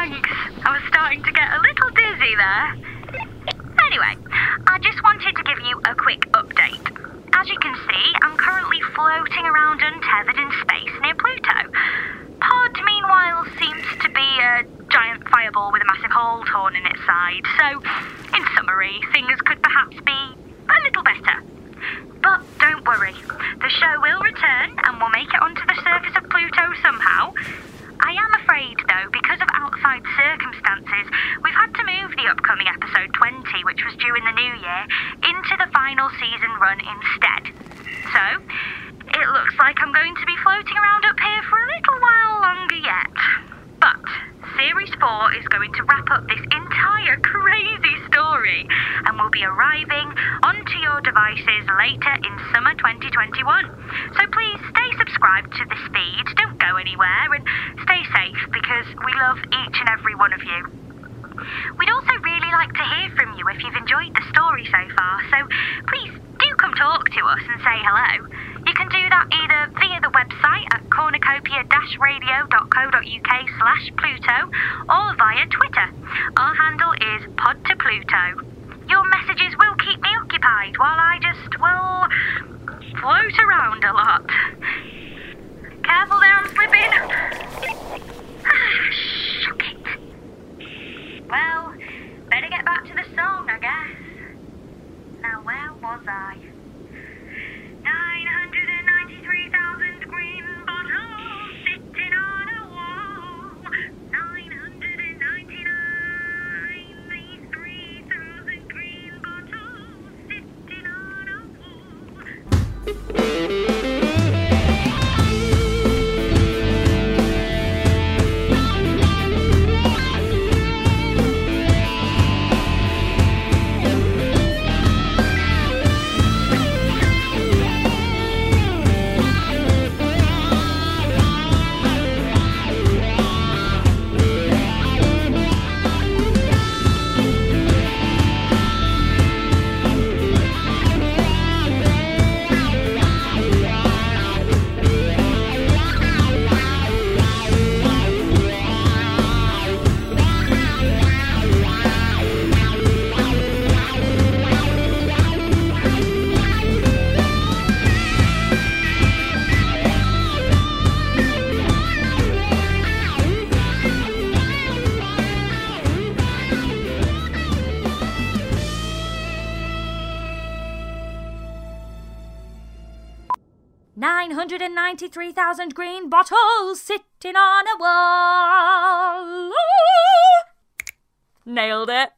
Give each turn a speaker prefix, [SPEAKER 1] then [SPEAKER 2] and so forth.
[SPEAKER 1] thanks. I was starting to get a little dizzy there. Anyway, I just wanted to give you a quick update. As you can see, I'm currently floating around untethered in space near Pluto. Pod, meanwhile, seems to be a giant fireball with a massive hole torn in its side, so, in summary, things could perhaps be a little better. But don't worry, the show will return and we'll make it onto the surface of Pluto somehow. Though, because of outside circumstances, we've had to move the upcoming episode 20, which was due in the new year, into the final season run instead. So, it looks like I'm going to be floating around up here for a little while longer yet. But Series 4 is going to wrap up this entire crazy story and we'll be arriving onto your devices later in summer 2021. So please stay subscribed to this feed, don't go anywhere, and stay safe because we love each and every one of you. We'd also really like to hear from you if you've enjoyed the story so far, so please do come talk to us and say hello. You can do that either via the website at cornucopia-radio.co.uk slash Pluto or via Twitter. Our handle is pod to Pluto. Your messages will keep me occupied while I just, well, float around a lot. Careful there, I'm slipping. Shook it. Well, better get back to the song, I guess. Now, where was I? 993,000 green bottles sitting on a wall. 999,000 green bottles sitting on a wall. Nine hundred and ninety-three thousand green bottles sitting on a wall. Nailed it.